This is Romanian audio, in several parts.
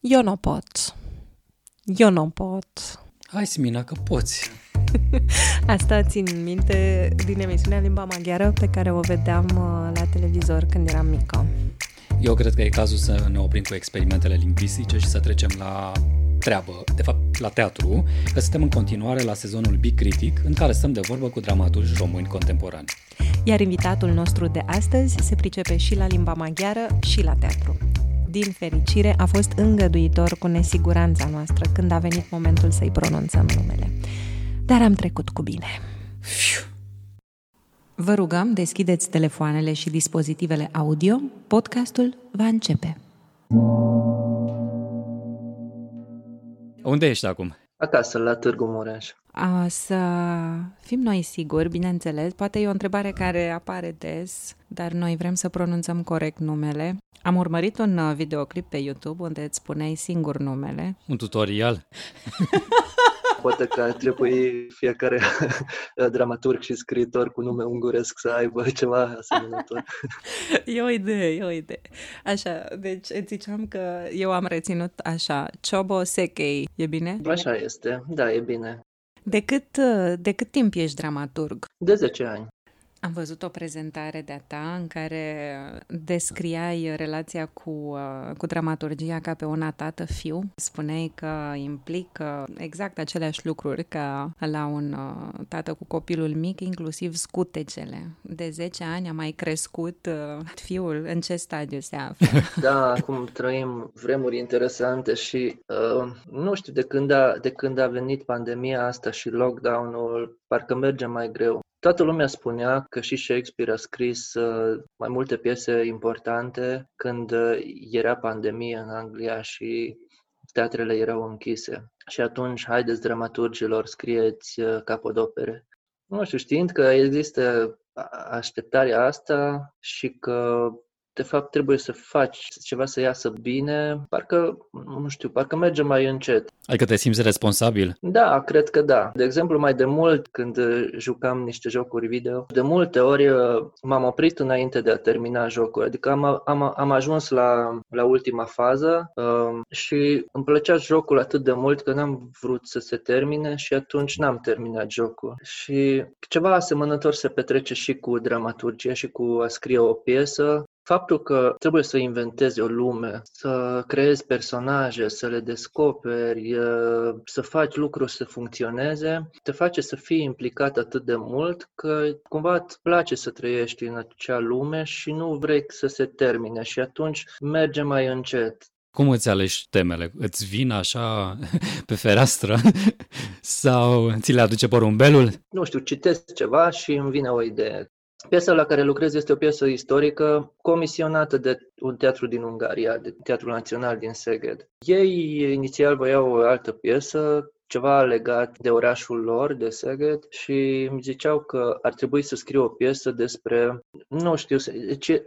Eu nu pot. Eu nu pot. Hai, Simina, că poți. Asta țin minte din emisiunea Limba Maghiară pe care o vedeam uh, la televizor când eram mică. Eu cred că e cazul să ne oprim cu experimentele lingvistice și să trecem la treabă, de fapt la teatru, că suntem în continuare la sezonul Big Critic, în care stăm de vorbă cu dramaturgi români contemporani. Iar invitatul nostru de astăzi se pricepe și la limba maghiară și la teatru. Din fericire, a fost îngăduitor cu nesiguranța noastră când a venit momentul să-i pronunțăm numele. Dar am trecut cu bine. Fiu. Vă rugăm, deschideți telefoanele și dispozitivele audio. Podcastul va începe. Unde ești acum? Acasă, la Târgu Mureș. A, să fim noi siguri, bineînțeles. Poate e o întrebare care apare des, dar noi vrem să pronunțăm corect numele. Am urmărit un uh, videoclip pe YouTube unde îți spuneai singur numele. Un tutorial? Poate că ar trebui fiecare dramaturg și scriitor cu nume unguresc să aibă ceva asemănător. E o idee, e o idee. Așa, deci îți ziceam că eu am reținut așa, Chobo Sekei, e bine? Așa este, da, e bine. De cât, uh, de cât timp ești dramaturg? De 10 ani. Am văzut o prezentare de-a ta în care descriai relația cu, uh, cu dramaturgia ca pe una tată-fiu. Spuneai că implică exact aceleași lucruri ca la un uh, tată cu copilul mic, inclusiv scutecele. De 10 ani a mai crescut uh, fiul. În ce stadiu se află? Da, acum trăim vremuri interesante și uh, nu știu, de când, a, de când a venit pandemia asta și lockdown-ul, parcă merge mai greu. Toată lumea spunea că și Shakespeare a scris uh, mai multe piese importante când uh, era pandemie în Anglia și teatrele erau închise. Și atunci, haideți dramaturgilor, scrieți uh, capodopere. Nu știu, știind că există așteptarea asta și că de fapt trebuie să faci ceva să iasă bine, parcă, nu știu, parcă merge mai încet. Adică te simți responsabil? Da, cred că da. De exemplu, mai de mult, când jucam niște jocuri video, de multe ori uh, m-am oprit înainte de a termina jocul. Adică am, am, am ajuns la, la ultima fază uh, și îmi plăcea jocul atât de mult că n-am vrut să se termine și atunci n-am terminat jocul. Și ceva asemănător se petrece și cu dramaturgia și cu a scrie o piesă faptul că trebuie să inventezi o lume, să creezi personaje, să le descoperi, să faci lucruri să funcționeze, te face să fii implicat atât de mult că cumva îți place să trăiești în acea lume și nu vrei să se termine și atunci merge mai încet. Cum îți alegi temele? Îți vin așa pe fereastră sau ți le aduce porumbelul? Nu știu, citesc ceva și îmi vine o idee. Piesa la care lucrez este o piesă istorică comisionată de un teatru din Ungaria, de Teatrul Național din Szeged. Ei inițial voiau o altă piesă, ceva legat de orașul lor, de Szeged, și îmi ziceau că ar trebui să scriu o piesă despre, nu știu,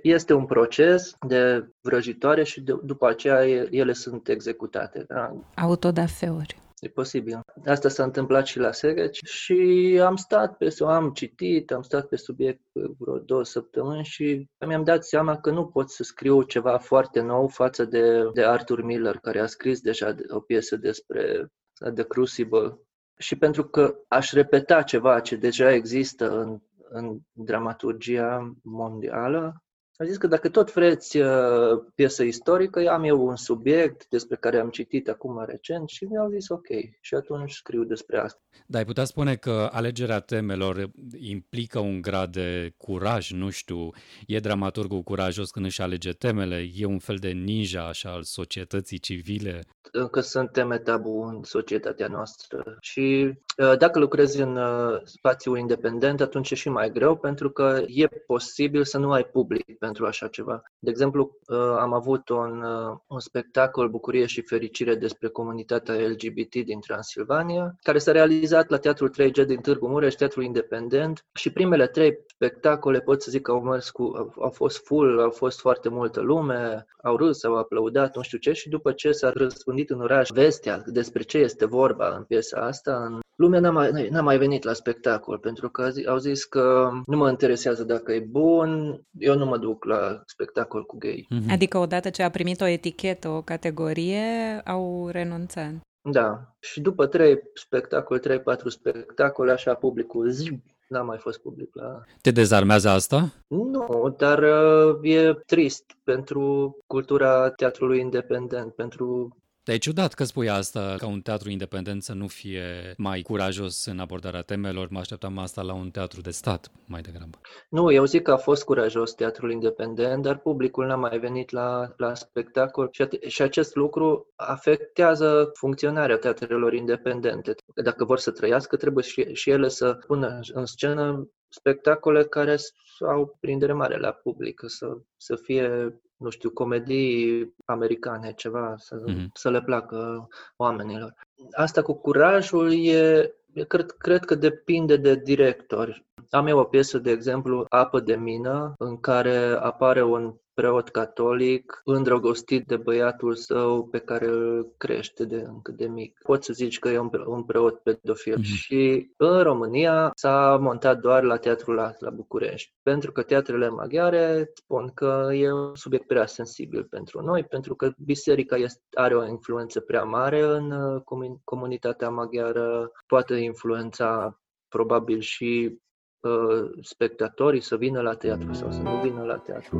este un proces de vrăjitoare și de, după aceea ele sunt executate. Da? Autodafeuri. E posibil. Asta s-a întâmplat și la Sereci și am stat pe, am citit, am stat pe subiect vreo două săptămâni și mi-am dat seama că nu pot să scriu ceva foarte nou față de, de Arthur Miller, care a scris deja o piesă despre The Crucible. Și pentru că aș repeta ceva ce deja există în, în dramaturgia mondială, am zis că dacă tot vreți uh, piesă istorică, am eu un subiect despre care am citit acum recent și mi-au zis ok. Și atunci scriu despre asta. Dar ai putea spune că alegerea temelor implică un grad de curaj, nu știu, e dramaturgul curajos când își alege temele, e un fel de ninja așa al societății civile? Încă sunt teme tabu în societatea noastră și uh, dacă lucrezi în uh, spațiu independent, atunci e și mai greu pentru că e posibil să nu ai public pentru așa ceva. De exemplu, uh, am avut un, uh, un spectacol Bucurie și Fericire despre comunitatea LGBT din Transilvania, care s-a realizat la Teatrul 3G din Târgu Mureș, Teatrul Independent, și primele trei spectacole, pot să zic că au mers cu, au fost full, au fost foarte multă lume, au râs, au aplaudat, nu știu ce, și după ce s-a răspândit în oraș vestea despre ce este vorba în piesa asta, în lumea n-a mai, n-a mai venit la spectacol, pentru că au zis că nu mă interesează dacă e bun, eu nu mă duc duc la spectacol cu gay. Mm-hmm. Adică odată ce a primit o etichetă, o categorie, au renunțat. Da, și după trei spectacole, trei, patru spectacole, așa publicul zi, n-a mai fost public la... Te dezarmează asta? Nu, dar uh, e trist pentru cultura teatrului independent, pentru te-ai ciudat că spui asta, ca un teatru independent să nu fie mai curajos în abordarea temelor. Mă așteptam asta la un teatru de stat, mai degrabă. Nu, eu zic că a fost curajos teatrul independent, dar publicul n-a mai venit la, la spectacol și, și acest lucru afectează funcționarea teatrelor independente. Dacă vor să trăiască, trebuie și, și ele să pună în scenă spectacole care au prindere mare la public, să, să fie nu știu, comedii americane, ceva, să, mm-hmm. să le placă oamenilor. Asta cu curajul e, cred, cred că depinde de directori. Am eu o piesă, de exemplu, Apă de mină, în care apare un preot catolic, îndrăgostit de băiatul său pe care îl crește de încă de mic. Poți să zici că e un, un preot pedofil. Mm-hmm. Și în România s-a montat doar la Teatrul Lat, la București. Pentru că teatrele maghiare spun că e un subiect prea sensibil pentru noi, pentru că biserica este, are o influență prea mare în uh, comunitatea maghiară, poate influența probabil și uh, spectatorii să vină la teatru sau să nu vină la teatru.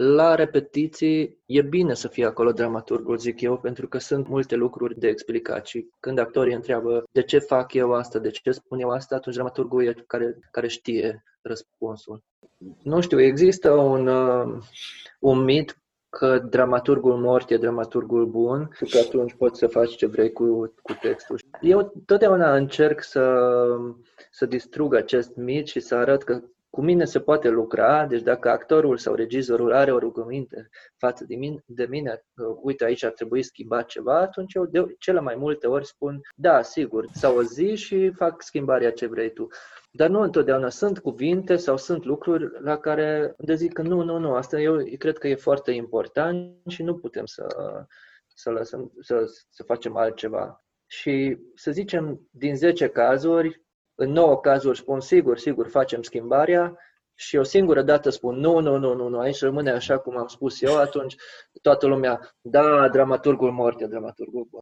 La repetiții e bine să fie acolo dramaturgul, zic eu, pentru că sunt multe lucruri de explicat și când actorii întreabă de ce fac eu asta, de ce spun eu asta, atunci dramaturgul e care, care știe răspunsul. Nu știu, există un, uh, un mit că dramaturgul mort e dramaturgul bun și că atunci poți să faci ce vrei cu, cu textul. Eu totdeauna încerc să, să distrug acest mit și să arăt că cu mine se poate lucra, deci dacă actorul sau regizorul are o rugăminte față de mine, de mine uite, aici ar trebui schimbat ceva, atunci eu de cele mai multe ori spun, da, sigur, sau o zi și fac schimbarea ce vrei tu. Dar nu întotdeauna sunt cuvinte sau sunt lucruri la care de zic că nu, nu, nu, asta eu cred că e foarte important și nu putem să, să, lăsăm, să, să facem altceva. Și să zicem, din 10 cazuri, în 9 cazuri spun sigur, sigur, facem schimbarea și o singură dată spun nu, nu, nu, nu, nu, aici rămâne așa cum am spus eu, atunci toată lumea, da, dramaturgul mort e dramaturgul bun.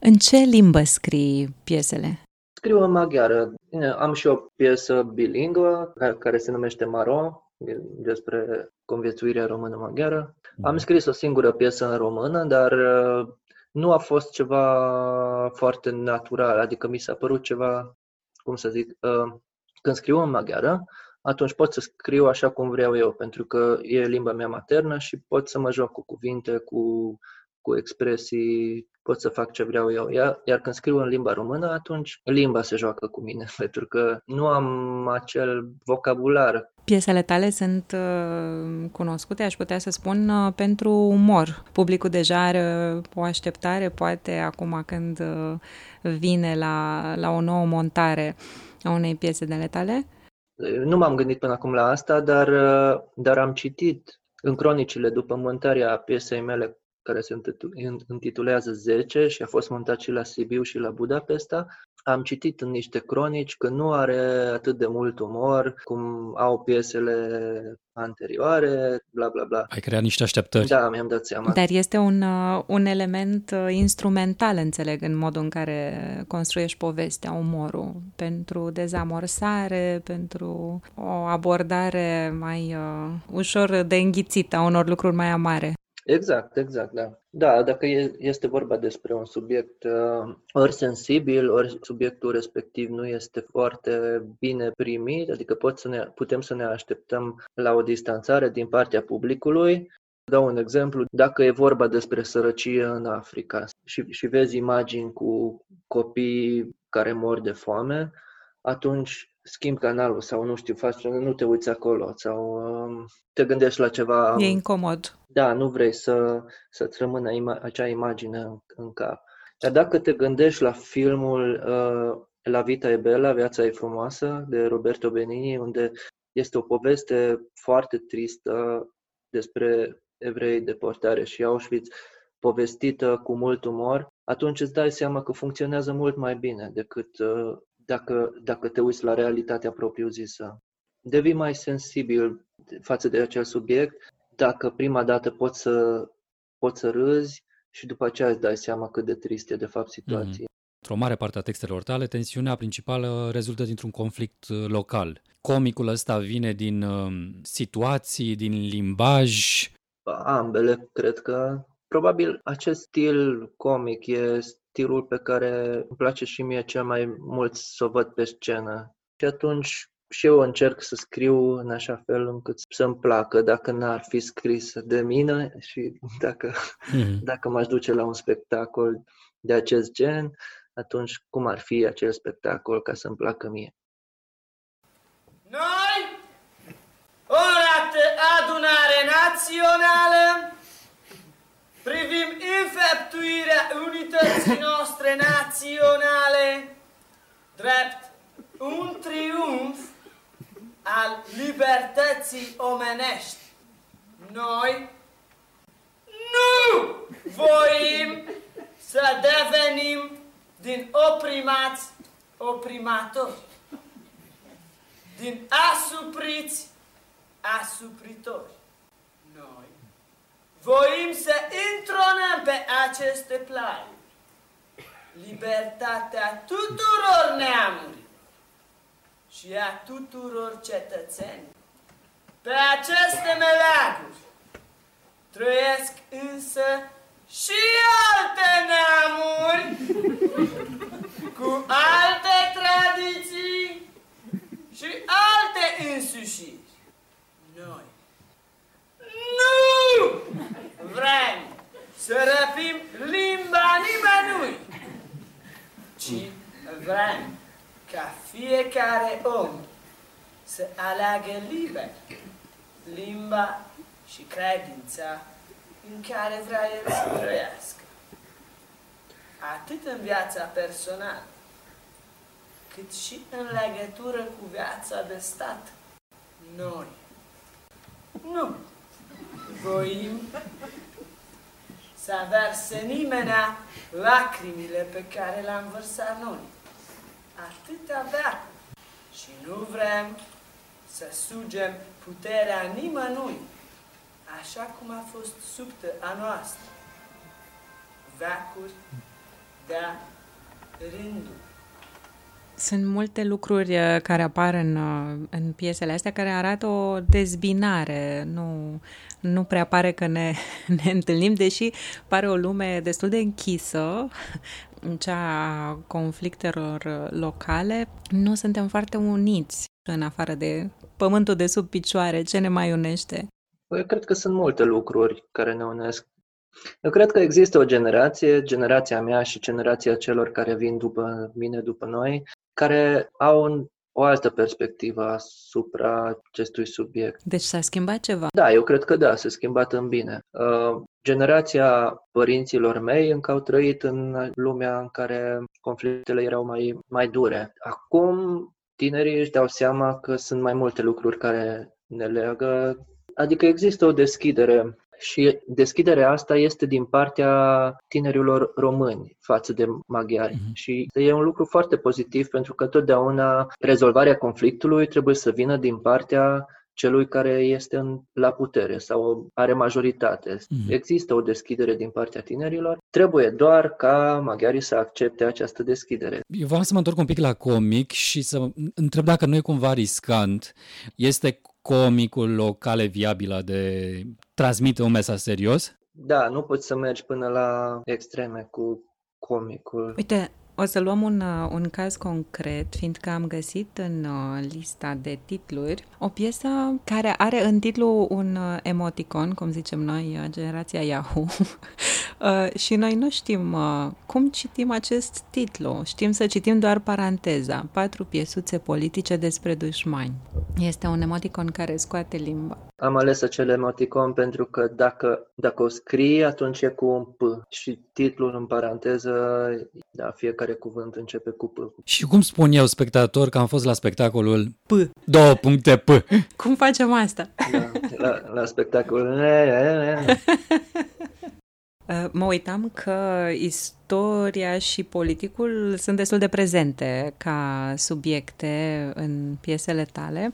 În ce limbă scrii piesele? Scriu în maghiară. Am și o piesă bilingvă care se numește Maro, despre conviețuirea română-maghiară. Am mhm. scris o singură piesă în română, dar uh, nu a fost ceva foarte natural, adică mi s-a părut ceva, cum să zic, uh, când scriu în maghiară, atunci pot să scriu așa cum vreau eu, pentru că e limba mea maternă și pot să mă joc cu cuvinte, cu, cu expresii pot să fac ce vreau eu. Iar, iar când scriu în limba română, atunci limba se joacă cu mine, pentru că nu am acel vocabular. Piesele tale sunt uh, cunoscute, aș putea să spun, uh, pentru umor. Publicul deja are o așteptare, poate acum când uh, vine la, la o nouă montare a unei piese de ale tale? Nu m-am gândit până acum la asta, dar, uh, dar am citit în cronicile după montarea piesei mele care se intitulează 10 și a fost montat și la Sibiu și la Budapesta. Am citit în niște cronici că nu are atât de mult umor cum au piesele anterioare, bla bla bla. Ai creat niște așteptări. Da, mi-am dat seama. Dar este un, uh, un element uh, instrumental, înțeleg, în modul în care construiești povestea, umorul, pentru dezamorsare, pentru o abordare mai uh, ușor de înghițită a unor lucruri mai amare. Exact, exact, da. Da, dacă este vorba despre un subiect uh, ori sensibil, ori subiectul respectiv nu este foarte bine primit, adică pot să ne, putem să ne așteptăm la o distanțare din partea publicului. Dau un exemplu, dacă e vorba despre sărăcie în Africa și, și vezi imagini cu copii care mor de foame, atunci schimbi canalul sau nu știu, faci, nu te uiți acolo sau um, te gândești la ceva. E incomod. Da, nu vrei să, să-ți rămână ima- acea imagine în, în cap. Dar dacă te gândești la filmul uh, La Vita e Bella, Viața e frumoasă, de Roberto Benini, unde este o poveste foarte tristă despre evrei deportare și Auschwitz, povestită cu mult umor, atunci îți dai seama că funcționează mult mai bine decât uh, dacă, dacă te uiți la realitatea propriu-zisă. Devii mai sensibil față de acel subiect dacă prima dată poți să, poți să râzi și după aceea îți dai seama cât de trist e de fapt situația. Mm-hmm. Într-o mare parte a textelor tale, tensiunea principală rezultă dintr-un conflict uh, local. Comicul ăsta vine din uh, situații, din limbaj? Ambele, cred că. Probabil acest stil comic e stilul pe care îmi place și mie cel mai mult să o văd pe scenă. Și atunci și eu încerc să scriu în așa fel încât să-mi placă, dacă n-ar fi scris de mine și dacă, mm-hmm. dacă m-aș duce la un spectacol de acest gen, atunci cum ar fi acel spectacol ca să-mi placă mie. Noi, ora adunare națională, privim infeptuirea unității noastre naționale drept un triumf al libertății omenești. Noi nu voim să devenim din oprimați oprimatori, din asupriți asupritori. Noi voim să intronăm pe aceste plani libertatea tuturor neamurilor și a tuturor cetățeni. Pe aceste meleaguri trăiesc însă și alte neamuri cu alte tradiții și alte însușiri. Noi nu vrem să răpim limba nimănui, ci vrem ca fiecare om să aleagă liber limba și credința în care vrea el să trăiască. Atât în viața personală, cât și în legătură cu viața de stat. Noi nu voim să verse nimenea lacrimile pe care le-am vărsat noi atâta bea și nu vrem să sugem puterea nimănui, așa cum a fost subtă a noastră, veacuri de rânduri. Sunt multe lucruri uh, care apar în, uh, în piesele astea care arată o dezbinare. Nu, nu prea pare că ne, ne întâlnim, deși pare o lume destul de închisă, cea a conflictelor locale. Nu suntem foarte uniți în afară de pământul de sub picioare. Ce ne mai unește? Eu cred că sunt multe lucruri care ne unesc. Eu cred că există o generație, generația mea și generația celor care vin după mine, după noi, care au un, o altă perspectivă asupra acestui subiect. Deci s-a schimbat ceva? Da, eu cred că da, s-a schimbat în bine. Uh, generația părinților mei încă au trăit în lumea în care conflictele erau mai, mai dure. Acum tinerii își dau seama că sunt mai multe lucruri care ne leagă, adică există o deschidere și deschiderea asta este din partea tinerilor români față de maghiari. Uh-huh. Și e un lucru foarte pozitiv pentru că totdeauna rezolvarea conflictului trebuie să vină din partea celui care este în, la putere sau are majoritate. Mm-hmm. Există o deschidere din partea tinerilor, trebuie doar ca maghiarii să accepte această deschidere. Eu vreau să mă întorc un pic la comic și să întreb dacă nu e cumva riscant. Este comicul o cale viabilă de transmite un mesaj serios? Da, nu poți să mergi până la extreme cu comicul. Uite, o să luăm un, uh, un caz concret, fiindcă am găsit în uh, lista de titluri o piesă care are în titlu un uh, emoticon, cum zicem noi, generația Yahoo, și noi nu știm cum citim acest titlu. Știm să citim doar paranteza, patru piesuțe politice despre dușmani. Este un emoticon care scoate limba. Am ales acel emoticon pentru că dacă, dacă o scrii, atunci e cu un P și titlul în paranteză, da, fiecare cuvânt începe cu P. Și cum spun eu, spectator, că am fost la spectacolul P, două puncte P. Cum facem asta? Da, la, la spectacolul... Uh, mă uitam că istoria și politicul sunt destul de prezente ca subiecte în piesele tale.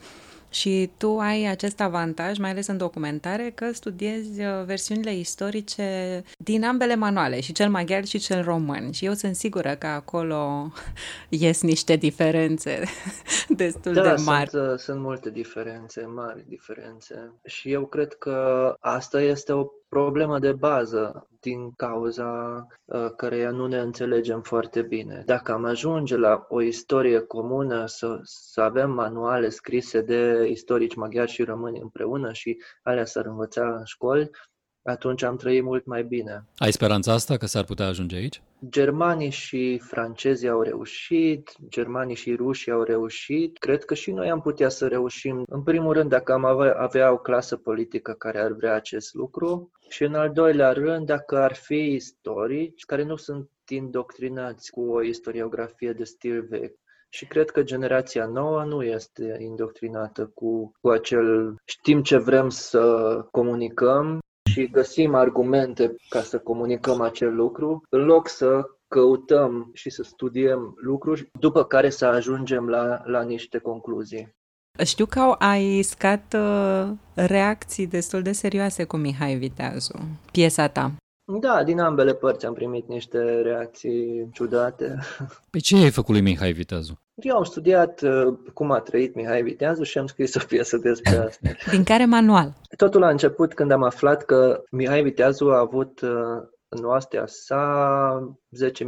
Și tu ai acest avantaj, mai ales în documentare, că studiezi uh, versiunile istorice din ambele manuale, și cel maghiar și cel român. Și eu sunt sigură că acolo ies niște diferențe destul da, de mari. Sunt, uh, sunt multe diferențe, mari diferențe. Și eu cred că asta este o problemă de bază din cauza uh, căreia nu ne înțelegem foarte bine. Dacă am ajunge la o istorie comună, să, să avem manuale scrise de istorici maghiari și români împreună și alea s-ar învăța în școli, atunci am trăit mult mai bine. Ai speranța asta că s-ar putea ajunge aici? Germanii și francezii au reușit, germanii și rușii au reușit. Cred că și noi am putea să reușim. În primul rând, dacă am avea, avea o clasă politică care ar vrea acest lucru și în al doilea rând, dacă ar fi istorici care nu sunt indoctrinați cu o istoriografie de stil vechi. Și cred că generația nouă nu este indoctrinată cu, cu acel știm ce vrem să comunicăm și găsim argumente ca să comunicăm acel lucru, în loc să căutăm și să studiem lucruri, după care să ajungem la, la niște concluzii. Știu că au, ai scat uh, reacții destul de serioase cu Mihai Viteazu, piesa ta. Da, din ambele părți am primit niște reacții ciudate. Pe ce ai făcut lui Mihai Viteazu? Eu am studiat uh, cum a trăit Mihai Viteazu și am scris o piesă despre asta. Din care manual? Totul a început când am aflat că Mihai Viteazu a avut uh, în oastea sa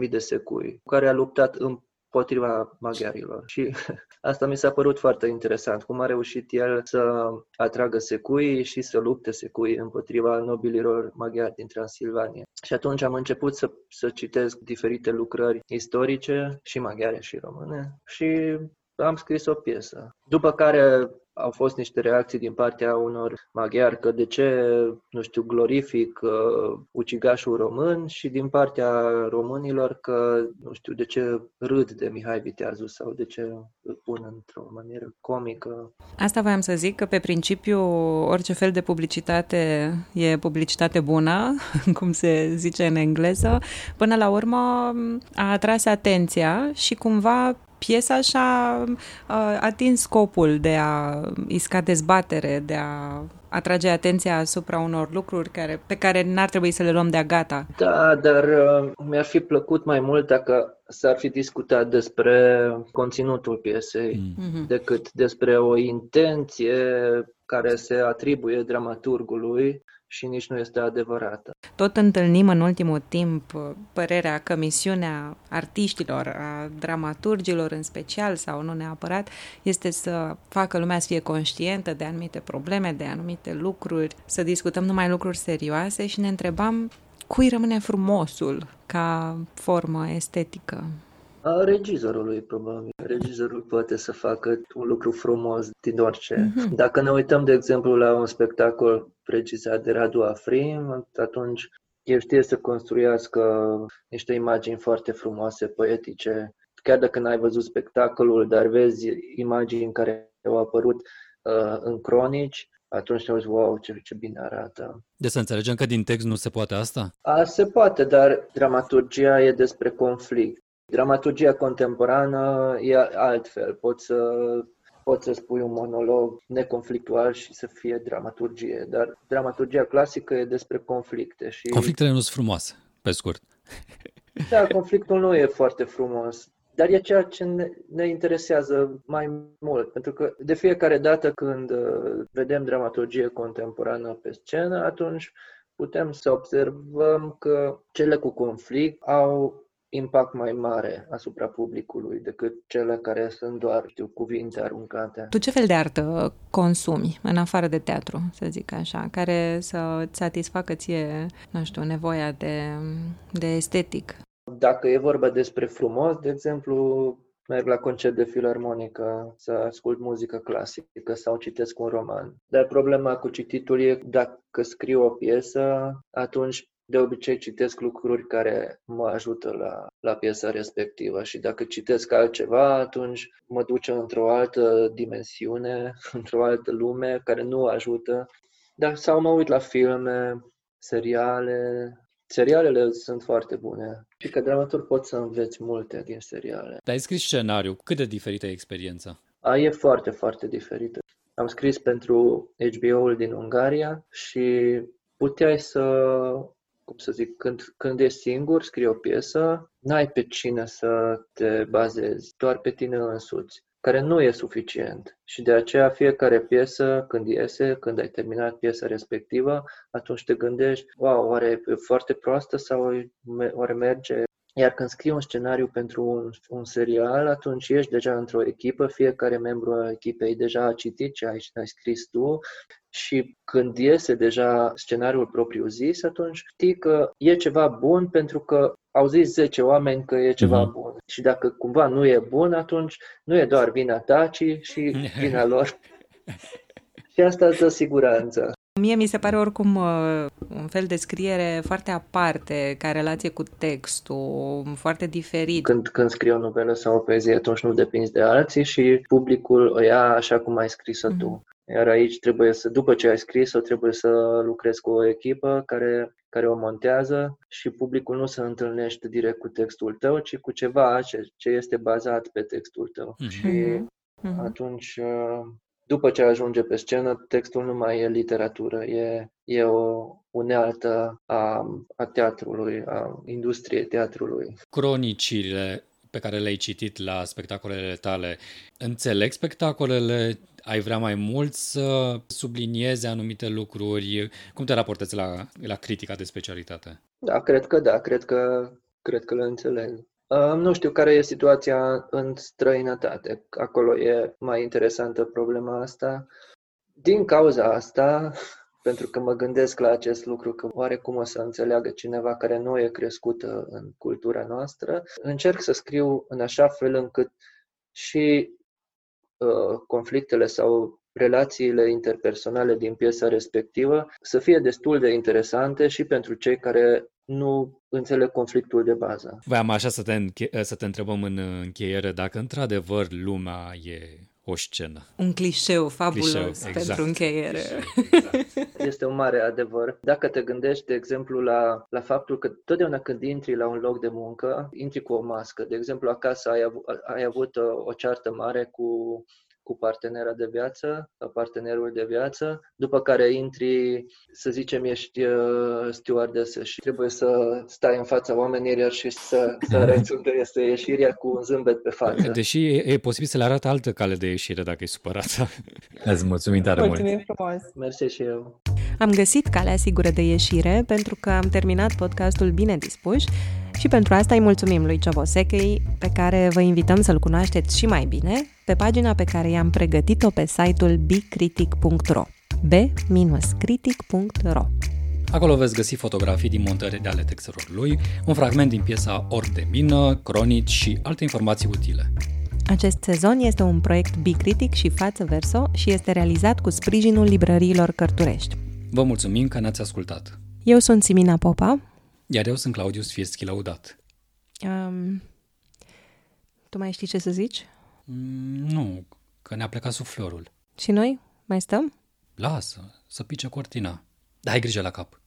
10.000 de secui, cu care a luptat în potriva maghiarilor. Și asta mi s-a părut foarte interesant, cum a reușit el să atragă secui și să lupte secui împotriva nobililor maghiari din Transilvania. Și atunci am început să, să citesc diferite lucrări istorice, și maghiare și române, și am scris o piesă. După care au fost niște reacții din partea unor maghiari că de ce, nu știu, glorific uh, ucigașul român și din partea românilor că, nu știu, de ce râd de Mihai Viteazu sau de ce îl pun într-o manieră comică. Asta voiam să zic, că pe principiu orice fel de publicitate e publicitate bună, cum se zice în engleză, până la urmă a atras atenția și cumva piesa și-a uh, atins scopul de a isca dezbatere, de a atrage atenția asupra unor lucruri care, pe care n-ar trebui să le luăm de-a gata. Da, dar uh, mi-ar fi plăcut mai mult dacă s-ar fi discutat despre conținutul piesei mm. decât despre o intenție care se atribuie dramaturgului și nici nu este adevărată. Tot întâlnim în ultimul timp părerea că misiunea artiștilor, a dramaturgilor în special sau nu neapărat, este să facă lumea să fie conștientă de anumite probleme, de anumite lucruri, să discutăm numai lucruri serioase și ne întrebam cui rămâne frumosul ca formă estetică. A regizorului, probabil. Regizorul poate să facă un lucru frumos din orice. Mm-hmm. Dacă ne uităm, de exemplu, la un spectacol regizat de Radu Afrim, atunci el știe să construiască niște imagini foarte frumoase, poetice. Chiar dacă n-ai văzut spectacolul, dar vezi imagini care au apărut uh, în cronici, atunci te auzi, wow, ce, ce bine arată. De să înțelegem că din text nu se poate asta? A, se poate, dar dramaturgia e despre conflict. Dramaturgia contemporană e altfel. Poți să, poți să spui un monolog neconflictual și să fie dramaturgie, dar dramaturgia clasică e despre conflicte. Și... Conflictele nu sunt frumoase, pe scurt. Da, conflictul nu e foarte frumos, dar e ceea ce ne, ne interesează mai mult, pentru că de fiecare dată când uh, vedem dramaturgie contemporană pe scenă, atunci putem să observăm că cele cu conflict au impact mai mare asupra publicului decât cele care sunt doar, știu, cuvinte aruncate. Tu ce fel de artă consumi, în afară de teatru, să zic așa, care să satisfacă ție, nu știu, nevoia de, de estetic? Dacă e vorba despre frumos, de exemplu, merg la concert de filarmonică să ascult muzică clasică sau citesc un roman. Dar problema cu cititul e dacă scriu o piesă, atunci de obicei citesc lucruri care mă ajută la, la piesa respectivă și dacă citesc altceva, atunci mă duce într-o altă dimensiune, într-o altă lume care nu ajută. Dar sau mă uit la filme, seriale. Serialele sunt foarte bune și ca dramaturg poți să înveți multe din seriale. Dar ai scris scenariu. Cât de diferită e experiența? A, e foarte, foarte diferită. Am scris pentru HBO-ul din Ungaria și puteai să cum să zic, când, când ești singur, scrii o piesă, n-ai pe cine să te bazezi, doar pe tine însuți, care nu e suficient. Și de aceea fiecare piesă, când iese, când ai terminat piesa respectivă, atunci te gândești, wow, oare e foarte proastă sau oare merge iar când scrii un scenariu pentru un, un serial, atunci ești deja într-o echipă, fiecare membru al echipei deja a citit ce ai, ai scris tu și când iese deja scenariul propriu zis, atunci știi că e ceva bun pentru că au zis 10 oameni că e ceva mm-hmm. bun. Și dacă cumva nu e bun, atunci nu e doar vina ta, ci și vina lor. și asta îți dă siguranță. Mie mi se pare oricum uh, un fel de scriere foarte aparte, ca relație cu textul, foarte diferit. Când, când scrii o novelă sau o poezie, atunci nu depinzi de alții și publicul o ia așa cum ai scris-o mm-hmm. tu. Iar aici trebuie să, după ce ai scris-o, trebuie să lucrezi cu o echipă care, care o montează și publicul nu se întâlnește direct cu textul tău, ci cu ceva ce, ce este bazat pe textul tău. Mm-hmm. Și mm-hmm. atunci uh, după ce ajunge pe scenă, textul nu mai e literatură, e, e o unealtă a, a teatrului, a industriei teatrului. Cronicile pe care le-ai citit la spectacolele tale, înțeleg spectacolele? Ai vrea mai mult să sublinieze anumite lucruri? Cum te raportezi la, la critica de specialitate? Da, cred că da, cred că, cred că le înțeleg. Nu știu care e situația în străinătate. Acolo e mai interesantă problema asta. Din cauza asta, pentru că mă gândesc la acest lucru, că oarecum o să înțeleagă cineva care nu e crescută în cultura noastră, încerc să scriu în așa fel încât și uh, conflictele sau relațiile interpersonale din piesa respectivă să fie destul de interesante și pentru cei care nu înțeleg conflictul de bază. Voiam așa să te, înche- să te întrebăm în încheiere dacă într-adevăr lumea e o scenă. Un clișeu fabulos clișeu, exact. pentru încheiere. Exact. Este un mare adevăr. Dacă te gândești, de exemplu, la, la faptul că totdeauna când intri la un loc de muncă, intri cu o mască. De exemplu, acasă ai, av- ai avut o, o ceartă mare cu cu partenera de viață, partenerul de viață, după care intri, să zicem, ești uh, stewardesă și trebuie să stai în fața oamenilor și să, să arăți unde este ieșirea cu un zâmbet pe față. Deși e, e posibil să le arată altă cale de ieșire dacă e supărată. Îți mulțumim tare mulțumim mult! frumos! Mersi și eu! Am găsit calea sigură de ieșire pentru că am terminat podcastul Bine Dispuși și pentru asta îi mulțumim lui Ciobosechei, pe care vă invităm să-l cunoașteți și mai bine pe pagina pe care i-am pregătit-o pe site-ul bcritic.ro b-critic.ro Acolo veți găsi fotografii din montări de ale textelor lui, un fragment din piesa Ori de mină, cronici și alte informații utile. Acest sezon este un proiect Bicritic și Față Verso și este realizat cu sprijinul librăriilor Cărturești. Vă mulțumim că ne-ați ascultat! Eu sunt Simina Popa iar eu sunt Claudius Fieschi Laudat. Um, tu mai știi ce să zici? Mm, nu, că ne-a plecat suflorul. Și noi? Mai stăm? Lasă, să pice cortina. Dar ai grijă la cap.